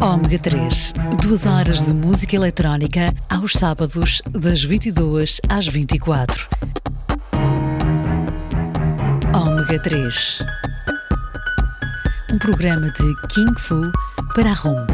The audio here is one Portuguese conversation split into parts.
Ômega 3, duas horas de música eletrónica aos sábados, das 22 às 24. Ômega 3. Um programa de King Fu para a RUM.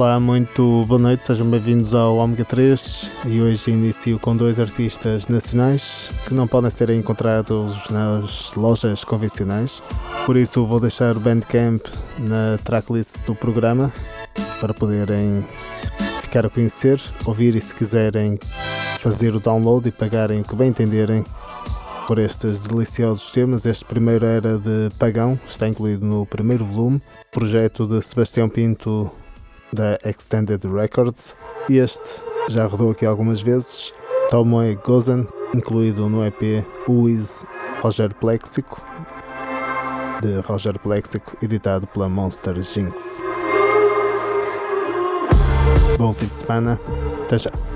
Olá, muito boa noite, sejam bem-vindos ao Omega 3 e hoje inicio com dois artistas nacionais que não podem ser encontrados nas lojas convencionais, por isso vou deixar o Bandcamp na tracklist do programa para poderem ficar a conhecer, ouvir e se quiserem fazer o download e pagarem o que bem entenderem por estes deliciosos temas. Este primeiro era de Pagão, está incluído no primeiro volume, projeto de Sebastião Pinto da Extended Records. Este já rodou aqui algumas vezes. Tomoe Gozen, incluído no EP Uis Roger Plexico, de Roger Plexico, editado pela Monster Jinx. Bom fim de semana, até já!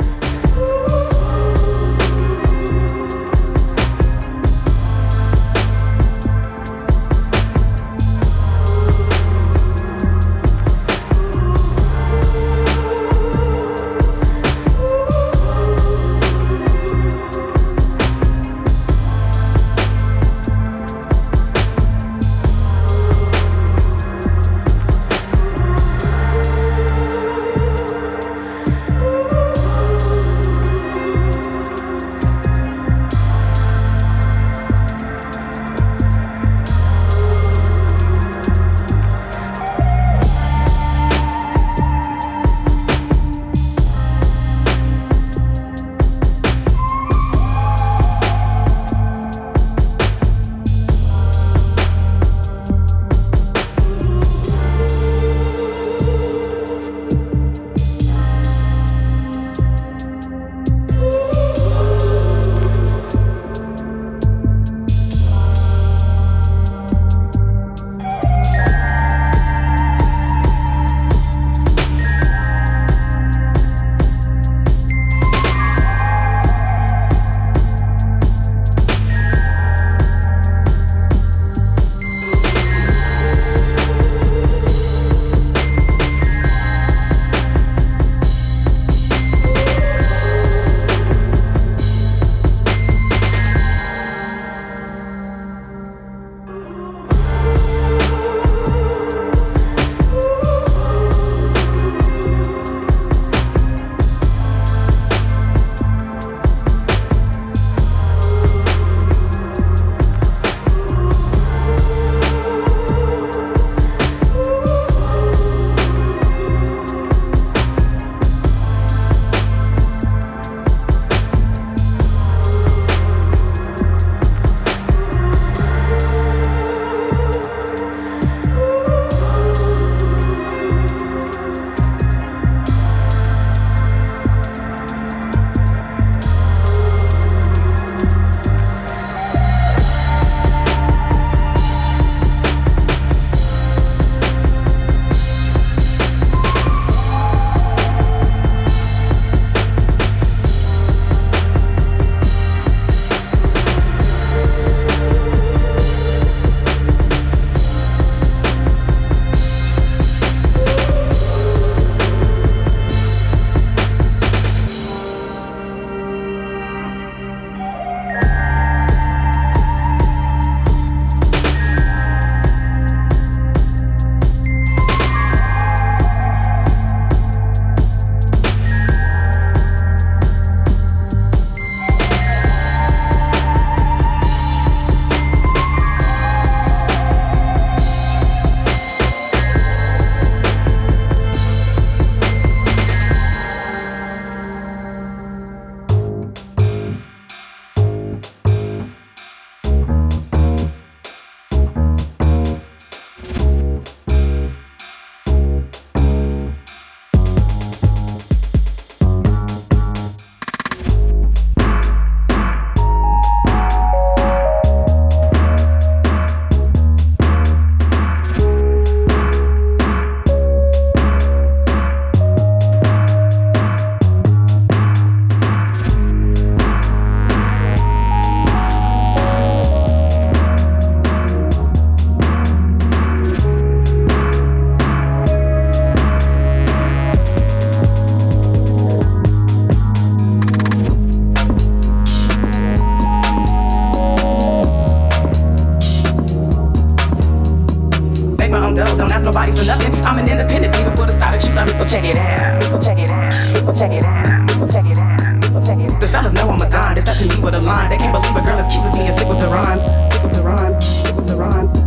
Check it out. Check it out. The fellas know I'm a dime. They're touching me with a line. They can't believe a girl as cute as me and sick with the rhyme. Sick with the. Sick with the.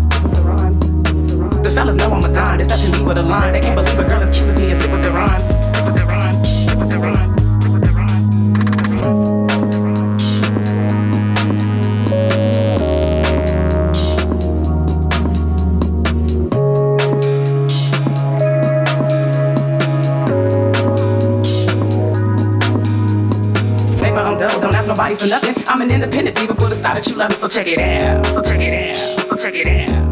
Sick with the rhyme. The fellas know I'm a dime. They start to me with a line. They can't believe a girl as cute as me and sick with the rhyme. Nobody for nothing. I'm an independent diva, put a style that you love, so check it out. So check it out. So check it out.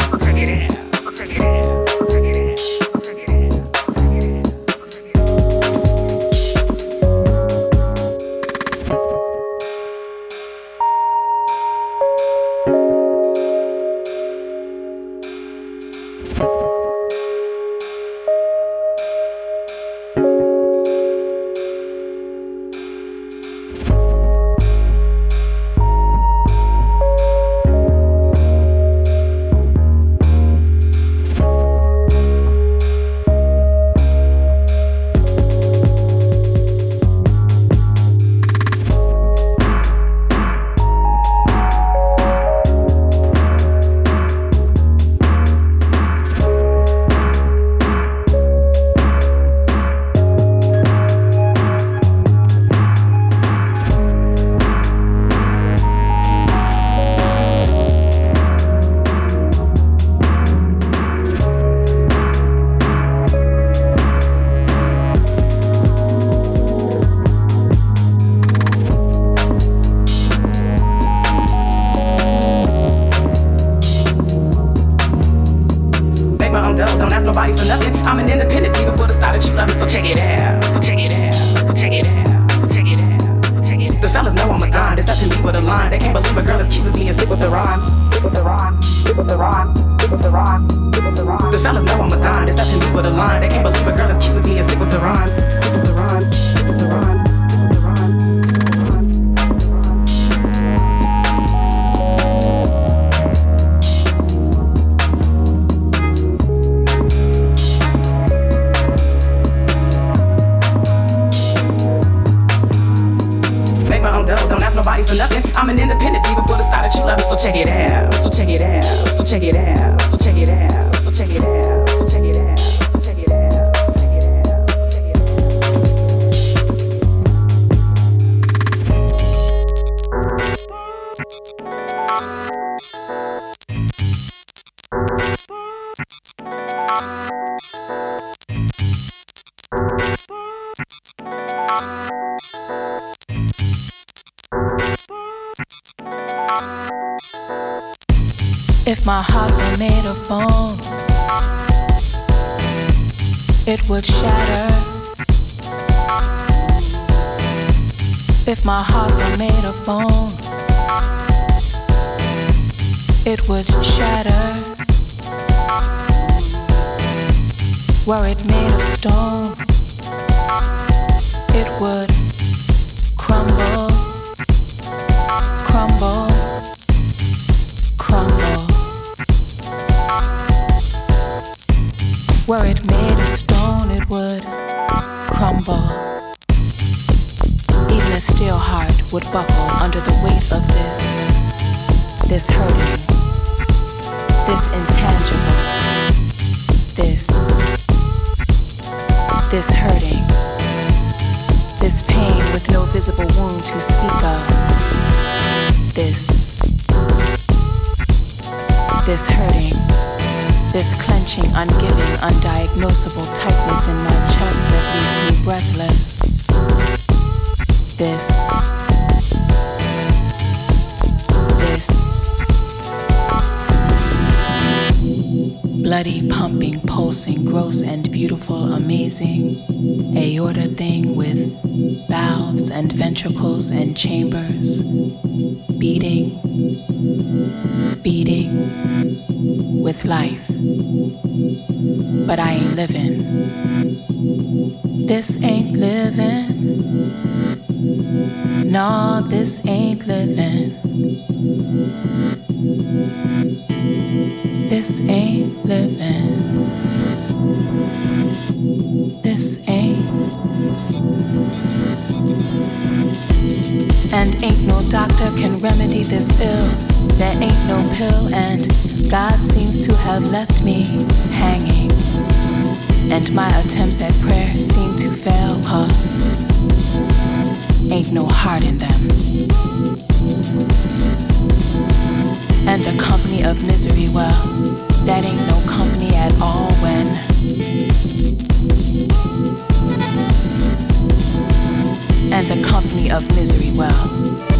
Steel heart would buckle under the weight of this, this hurting, this intangible, this, this hurting, this pain with no visible wound to speak of, this, this hurting, this clenching, ungiving, undiagnosable tightness in my chest that leaves me breathless this. Bloody, pumping, pulsing, gross and beautiful, amazing, aorta thing with valves and ventricles and chambers, beating, beating with life. But I ain't living. This ain't living. No, this ain't living. This ain't living. This ain't And ain't no doctor can remedy this ill. There ain't no pill, and God seems to have left me hanging. And my attempts at prayer seem to fail, cause ain't no heart in them. And the company of misery, well, that ain't no company at all when. And the company of misery, well,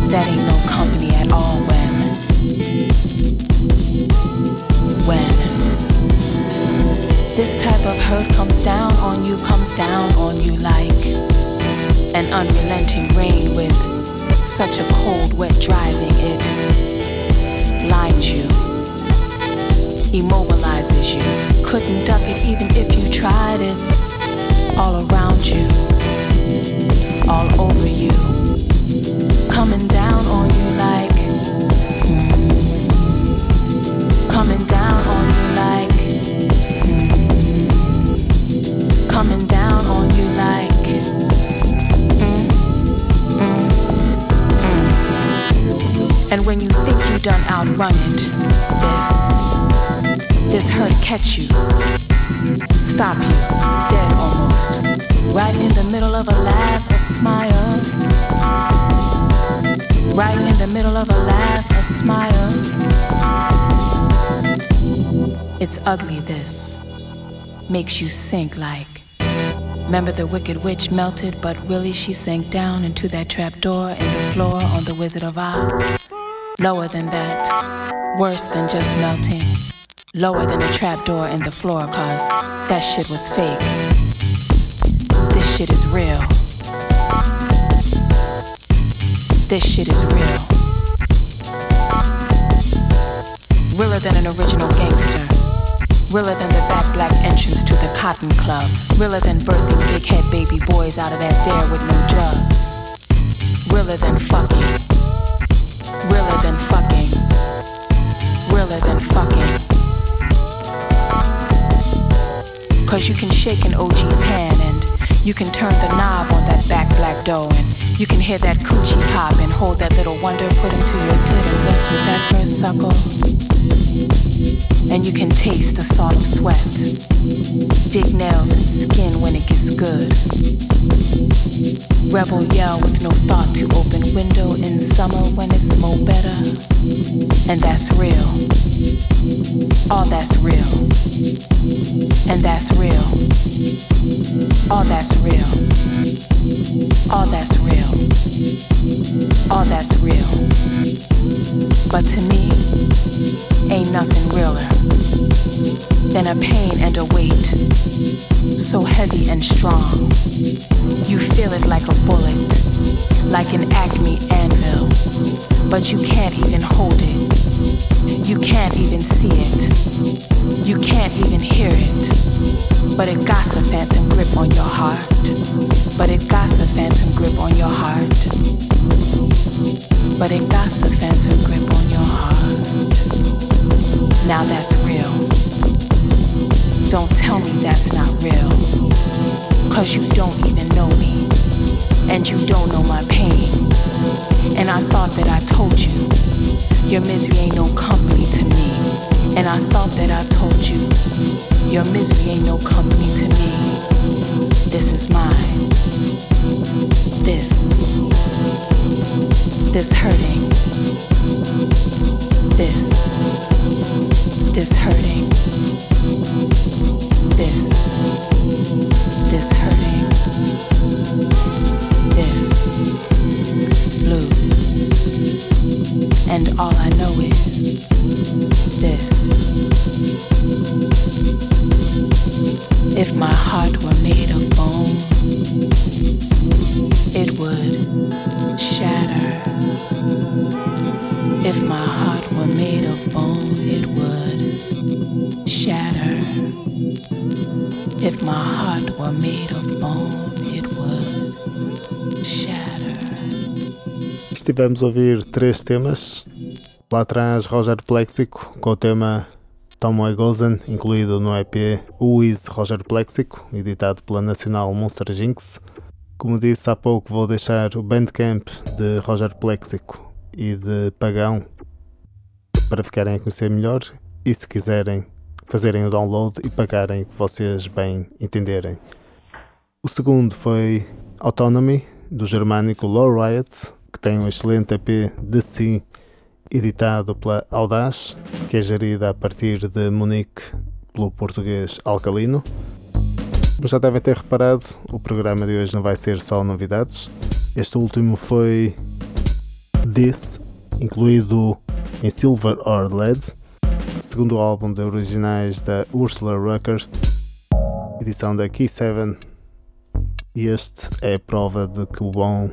that ain't no company at all when. When. This type of hurt comes down on you, comes down on you like an unrelenting rain with such a cold, wet driving it blinds you, immobilizes you. Couldn't duck it even if you tried. It's all around you, all over you, coming down on you like, mm, coming down on you like, And when you think you done outrun it, this, this hurt catch you, stop you, dead almost, right in the middle of a laugh, a smile, right in the middle of a laugh, a smile. It's ugly, this makes you sink like. Remember the wicked witch melted, but really she sank down into that trap door in the floor on the Wizard of Oz. Lower than that, worse than just melting. Lower than a trap door in the floor, cause that shit was fake. This shit is real. This shit is real. Realer than an original gangster. Realer than the back black entrance to the Cotton Club. Realer than birthing big head baby boys out of that dare with no drugs. Realer than fucking. Realer than fucking. Realer than fucking. Cause you can shake an OG's hand and you can turn the knob on that back black dough and you can hear that coochie pop and hold that little wonder put into your tit and lips with that first suckle. And you can taste the salt of sweat. Dig nails and skin when it gets good. Rebel yell with no thought to open window in summer when it's more better. And that's real. All that's real. And that's real. All that's real. All that's real. All that's real. But to me, ain't nothing realer than a pain and a weight so heavy and strong. You feel it like a bullet, like an acme anvil, but you can't even hold it. You can't even see it. You can't even hear it. But it got a phantom grip on your heart. But it got a phantom grip on your heart. But it got a phantom grip on your heart. Now that's real. Don't tell me that's not real. Cause you don't even know me. And you don't know my pain. And I thought that I told you. Your misery ain't no company to me. And I thought that I told you. Your misery ain't no company to me. This is mine. This. This hurting. This. This hurting. This. This hurting. This. Blues. And all I know is this. If my heart were made of bone, it would shatter. If my heart were made of bone, it would shatter. If my heart were made of bone, it would shatter. Estivemos a ouvir três temas. Lá atrás, Roger Plexico com o tema Tomoe Gozen, incluído no EP Who is Roger Plexico, editado pela Nacional Monster Jinx, Como disse há pouco, vou deixar o Bandcamp de Roger Plexico e de Pagão para ficarem a conhecer melhor e se quiserem fazerem o download e pagarem o que vocês bem entenderem. O segundo foi Autonomy, do germânico Low Riot, que tem um excelente EP de si, editado pela Audaz, que é gerida a partir de Munique pelo português Alcalino. Como já devem ter reparado, o programa de hoje não vai ser só novidades. Este último foi This, incluído em Silver or Lead, segundo álbum de originais da Ursula Rucker, edição da Key 7. E este é a prova de que o bom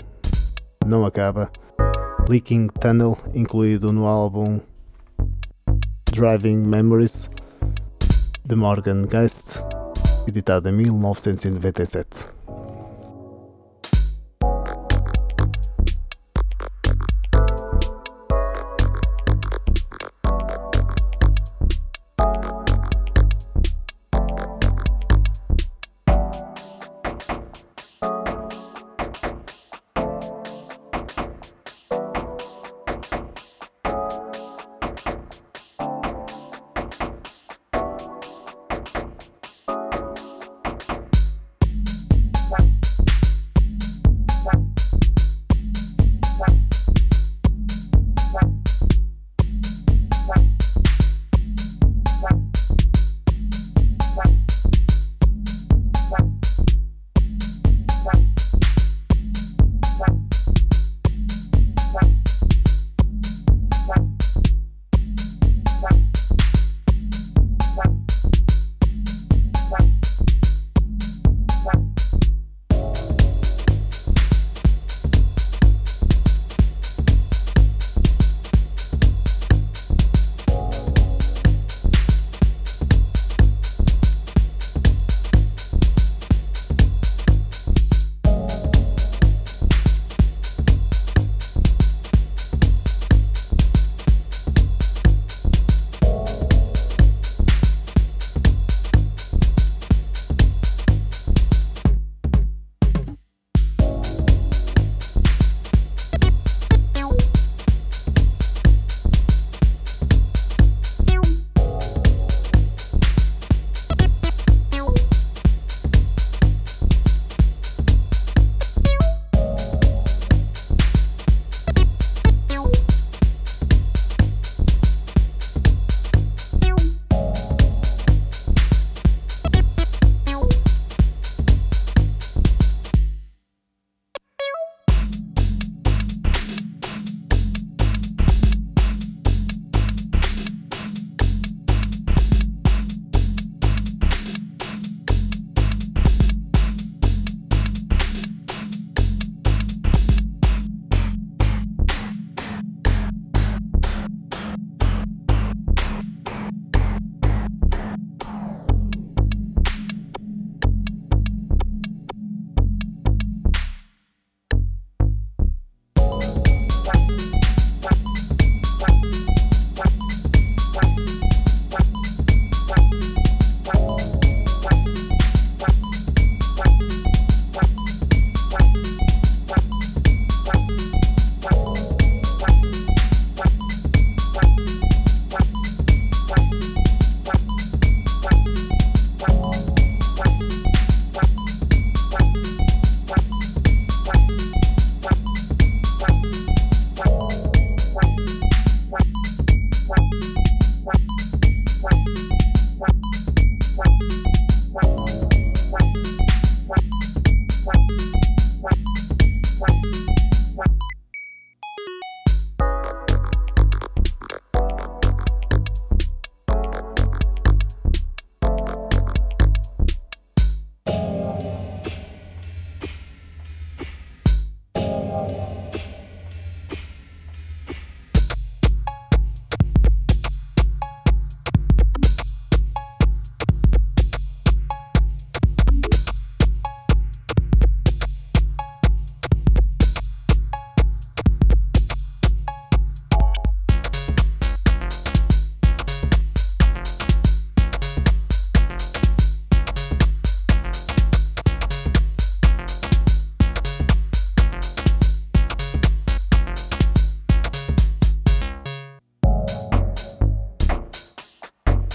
não acaba. Leaking Tunnel, incluído no álbum Driving Memories de Morgan Geist, editado em 1997.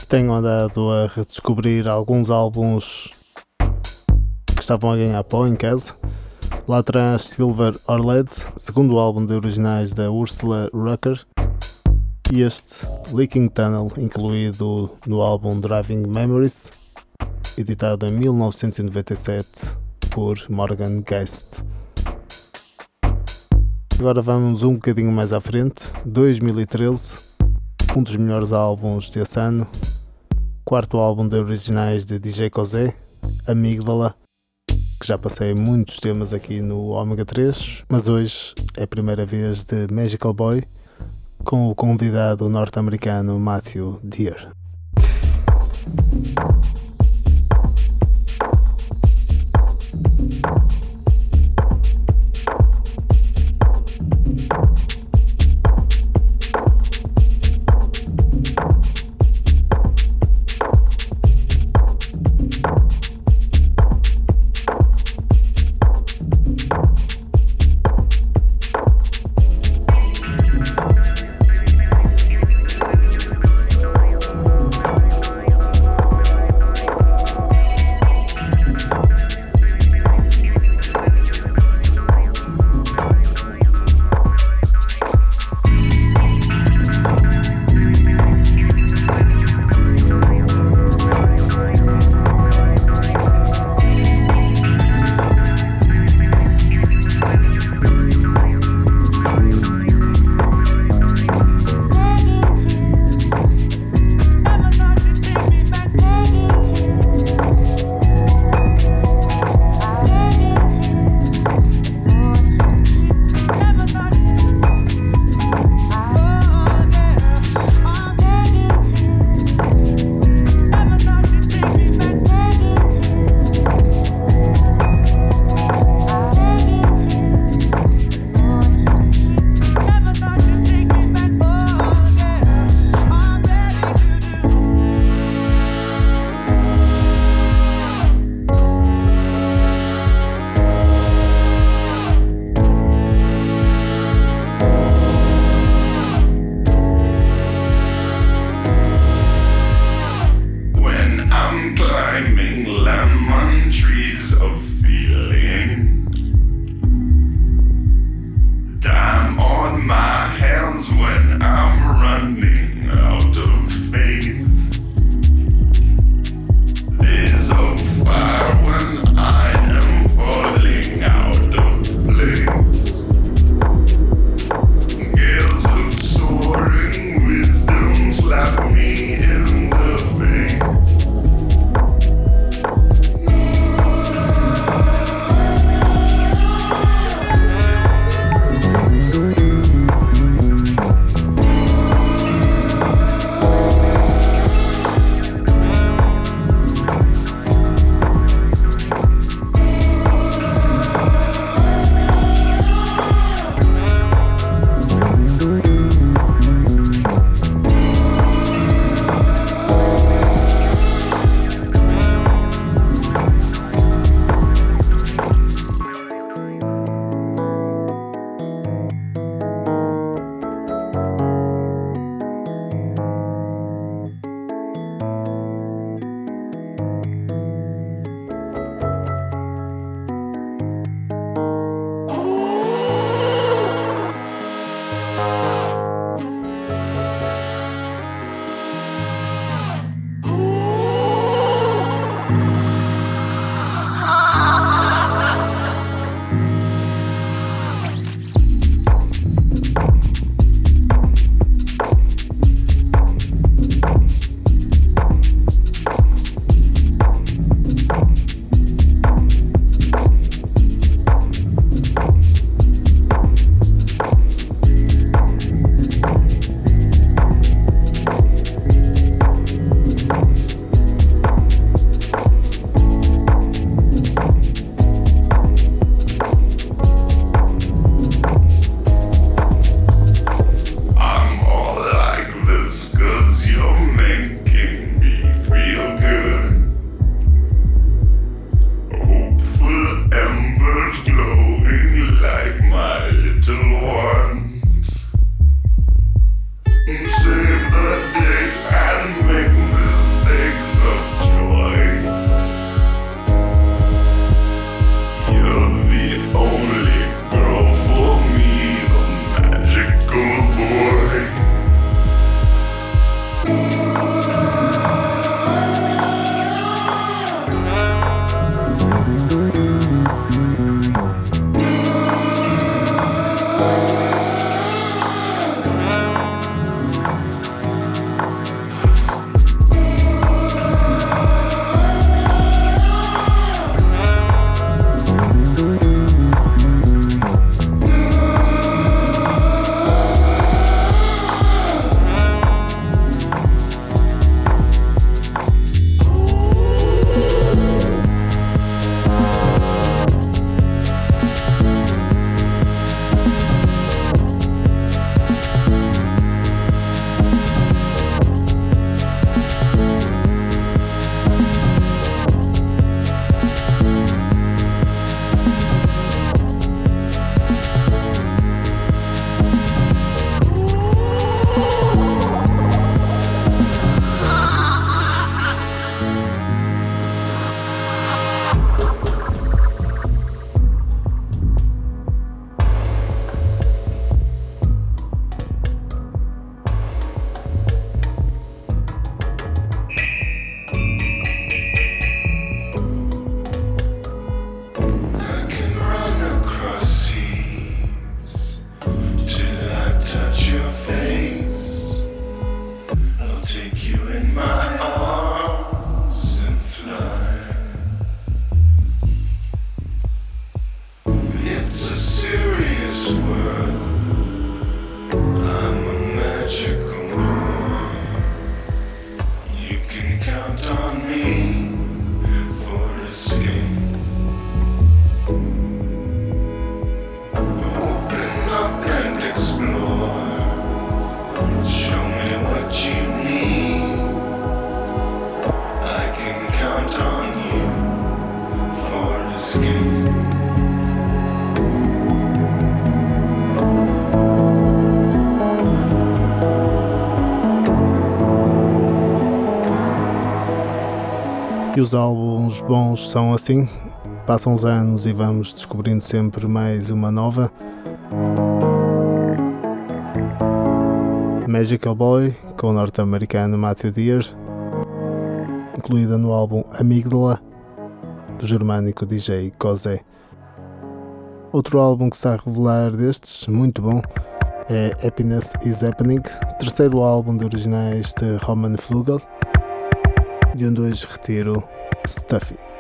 Tenho andado a redescobrir alguns álbuns que estavam a ganhar pó em casa. Lá atrás Silver or Lead, segundo álbum de originais da Ursula Rucker, e este Leaking Tunnel, incluído no álbum Driving Memories, editado em 1997 por Morgan Geist. Agora vamos um bocadinho mais à frente, 2013, um dos melhores álbuns desse ano, quarto álbum de originais de DJ Cosé, Amígdala, que já passei muitos temas aqui no Omega 3, mas hoje é a primeira vez de Magical Boy, com o convidado norte-americano Matthew Deere. E os álbuns bons são assim. Passam os anos e vamos descobrindo sempre mais uma nova. Magical Boy, com o norte-americano Matthew Deer, incluída no álbum Amígdala, do germânico DJ Cosé. Outro álbum que está a revelar destes, muito bom, é Happiness is Happening, terceiro álbum de originais de Roman Flugel, de onde hoje retiro Stuffy.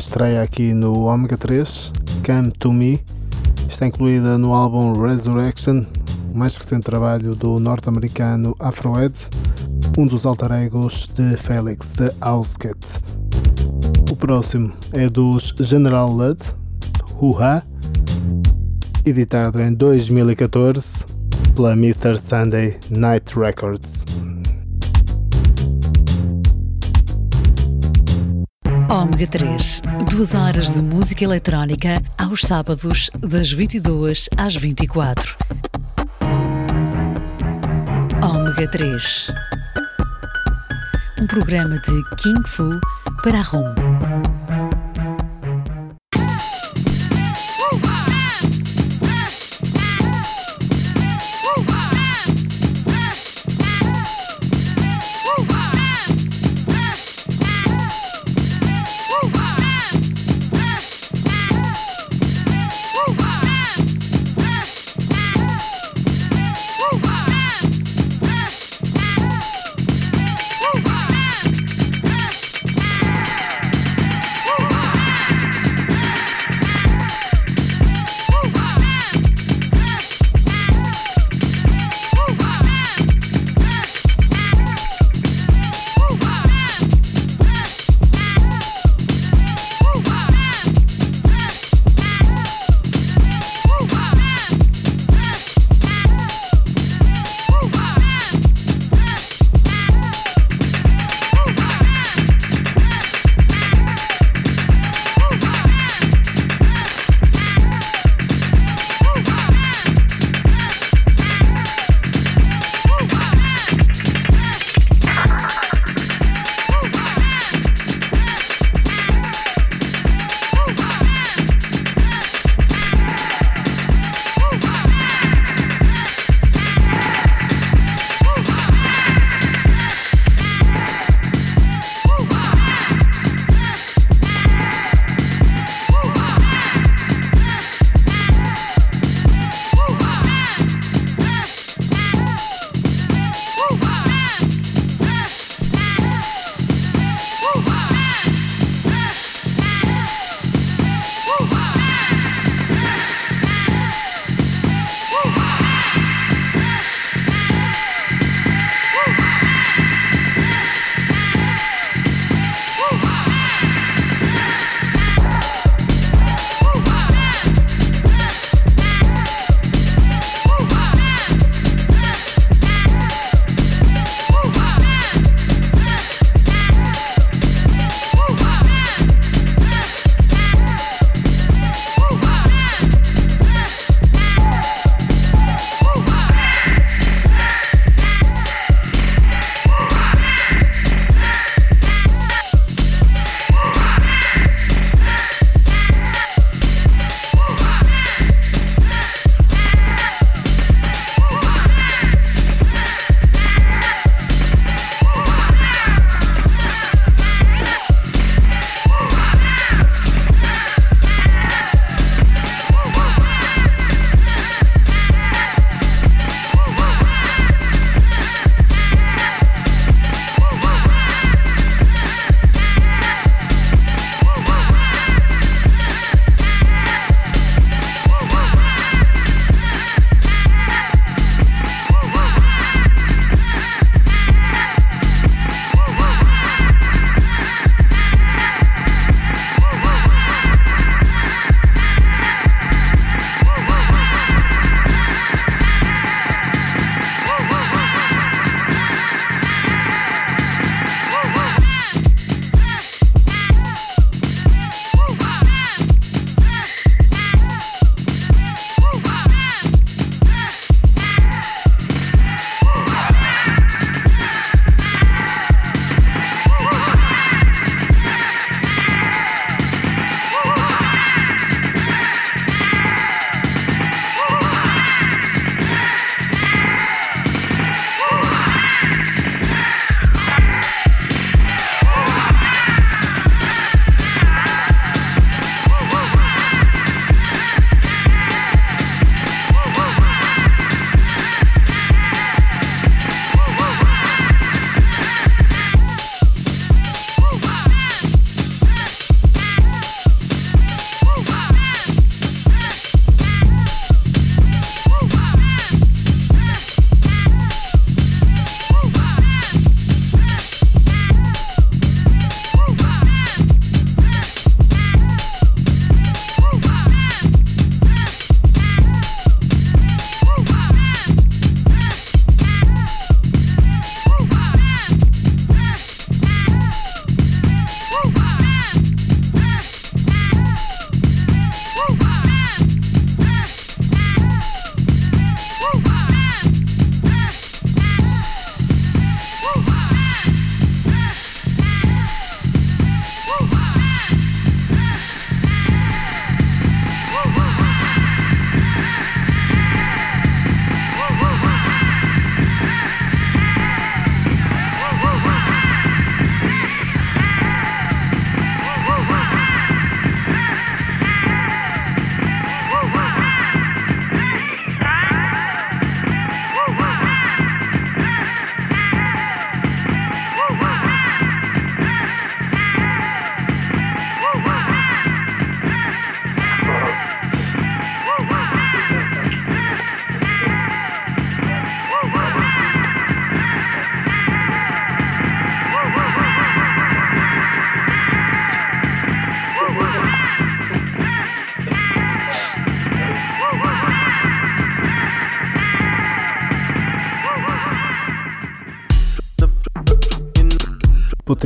Estreia aqui no Omega 3, Come to Me. Está incluída no álbum Resurrection, o mais recente trabalho do norte-americano Afroed, um dos alter egos de Felix de Ausket. O próximo é dos General Lud, Hoo-Ha, editado em 2014 pela Mr. Sunday Night Records. Ômega 3, duas horas de música eletrónica aos sábados, das 22 às 24. Ômega 3, um programa de King Fu para a ROM.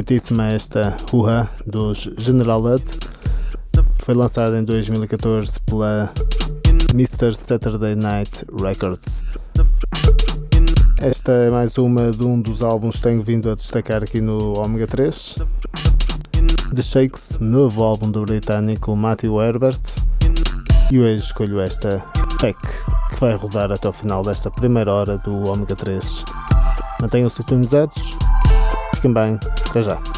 Potentíssima esta Uha dos General Hut. Foi lançada em 2014 pela Mr. Saturday Night Records. Esta é mais uma de um dos álbuns que tenho vindo a destacar aqui no Omega 3. The Shakes, novo álbum do britânico Matthew Herbert. E hoje escolho esta Pack, que vai rodar até o final desta primeira hora do Omega 3. Mantenham-se sintonizados, fiquem bem, até já.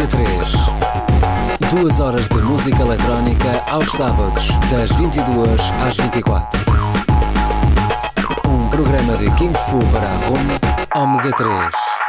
Ômega 3. Duas horas de música eletrónica aos sábados, das 22 às 24. Um programa de King Fu para a Roma, Ômega 3.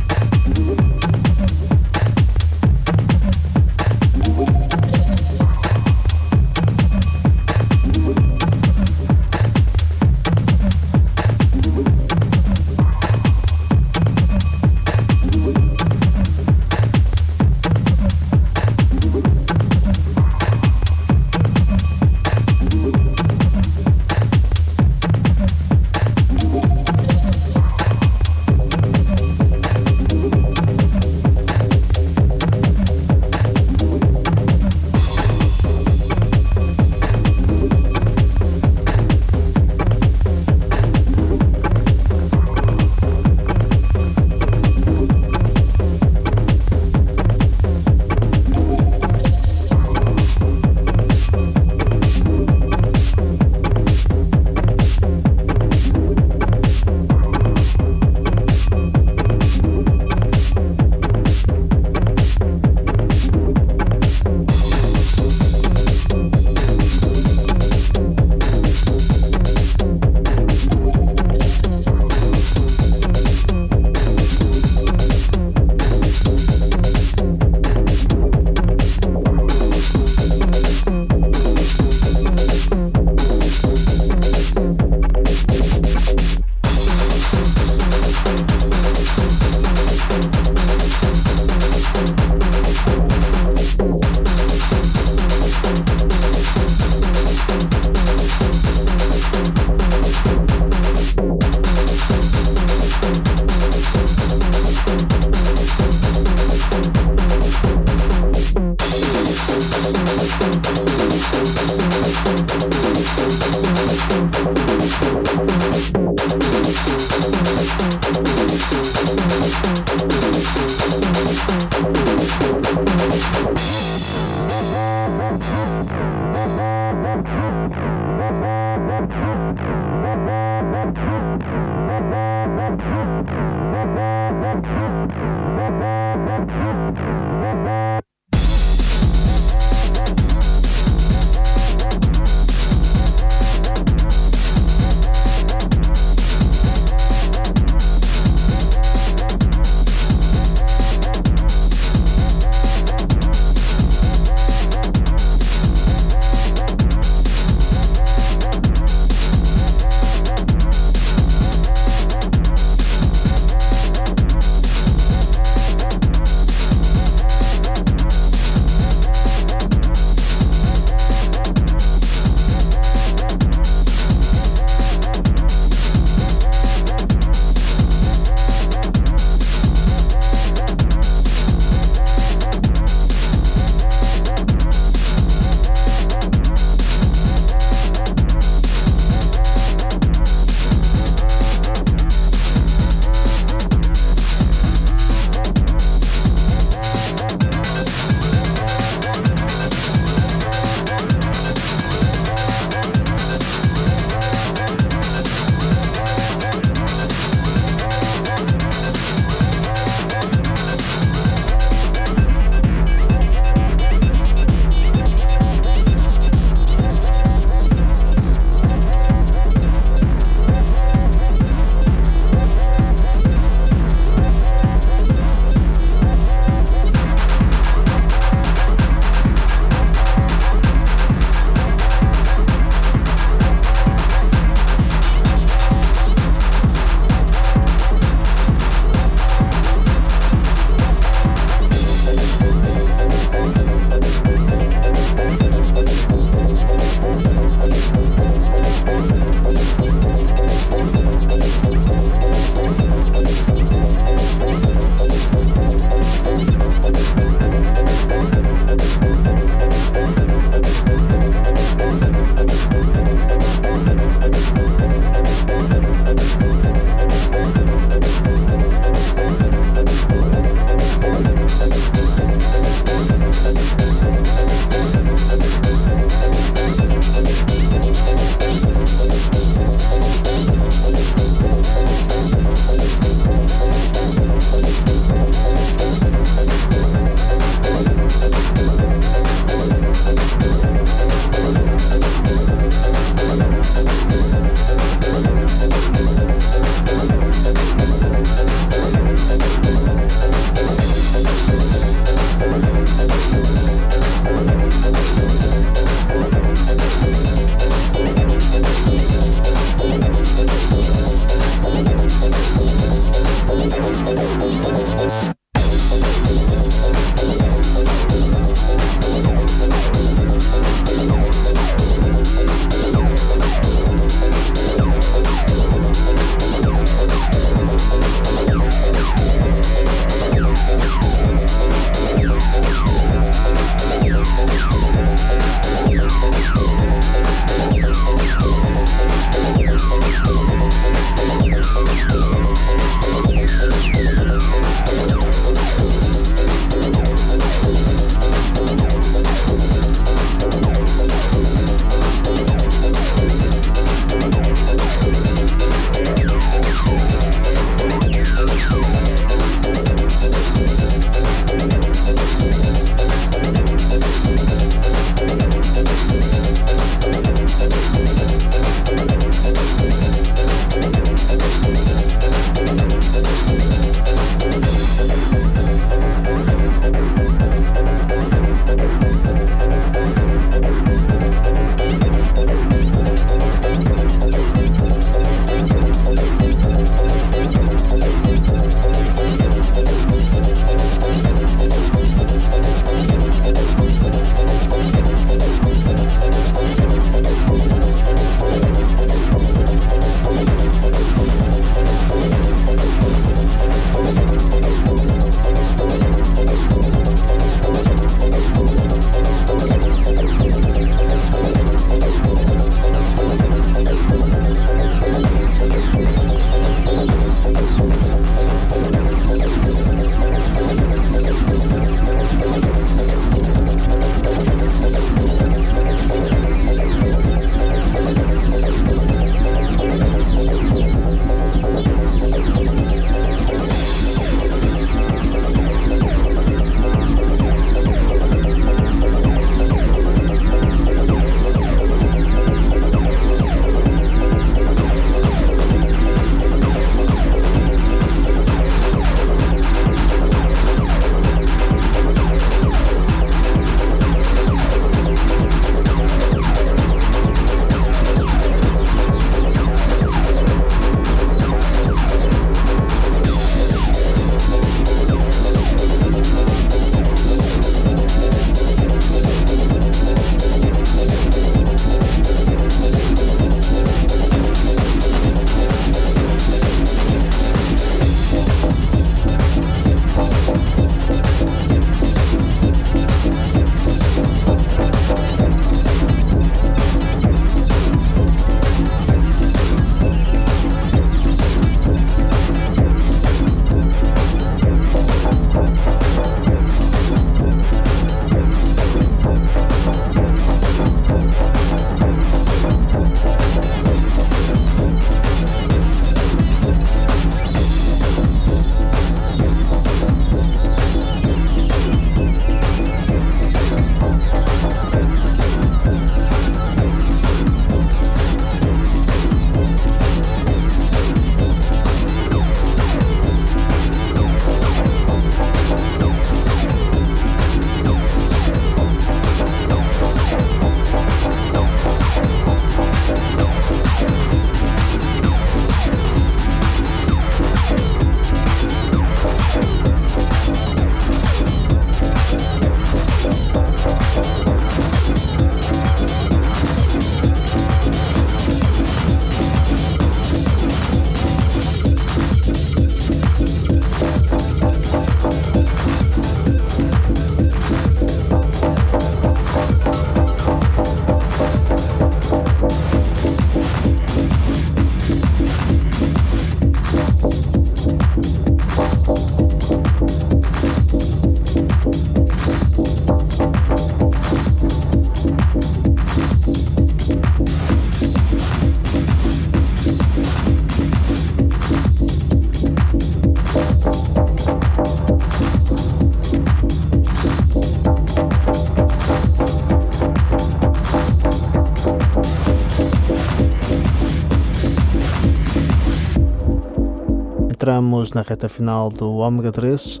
Entramos na reta final do Ômega 3.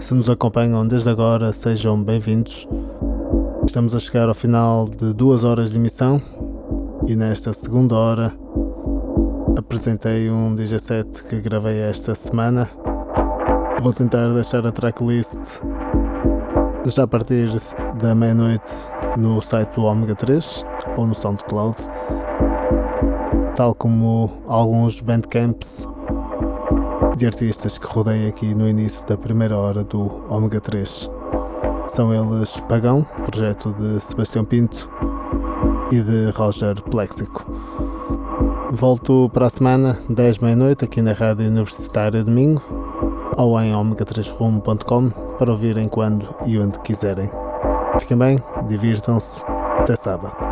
Se nos acompanham desde agora, sejam bem-vindos. Estamos a chegar ao final de duas horas de emissão e nesta segunda hora apresentei um DJ set que gravei esta semana. Vou tentar deixar a tracklist já a partir da meia-noite no site do Omega 3 ou no SoundCloud, tal como alguns bandcamps de artistas que rodei aqui no início da primeira hora do Omega 3. São eles Pagão, projeto de Sebastião Pinto e de Roger Plexico. Volto para a semana, 10 meia-noite, aqui na Rádio Universitária Domingo ou em omega3rumo.com para ouvirem quando e onde quiserem. Fiquem bem, divirtam-se, até sábado.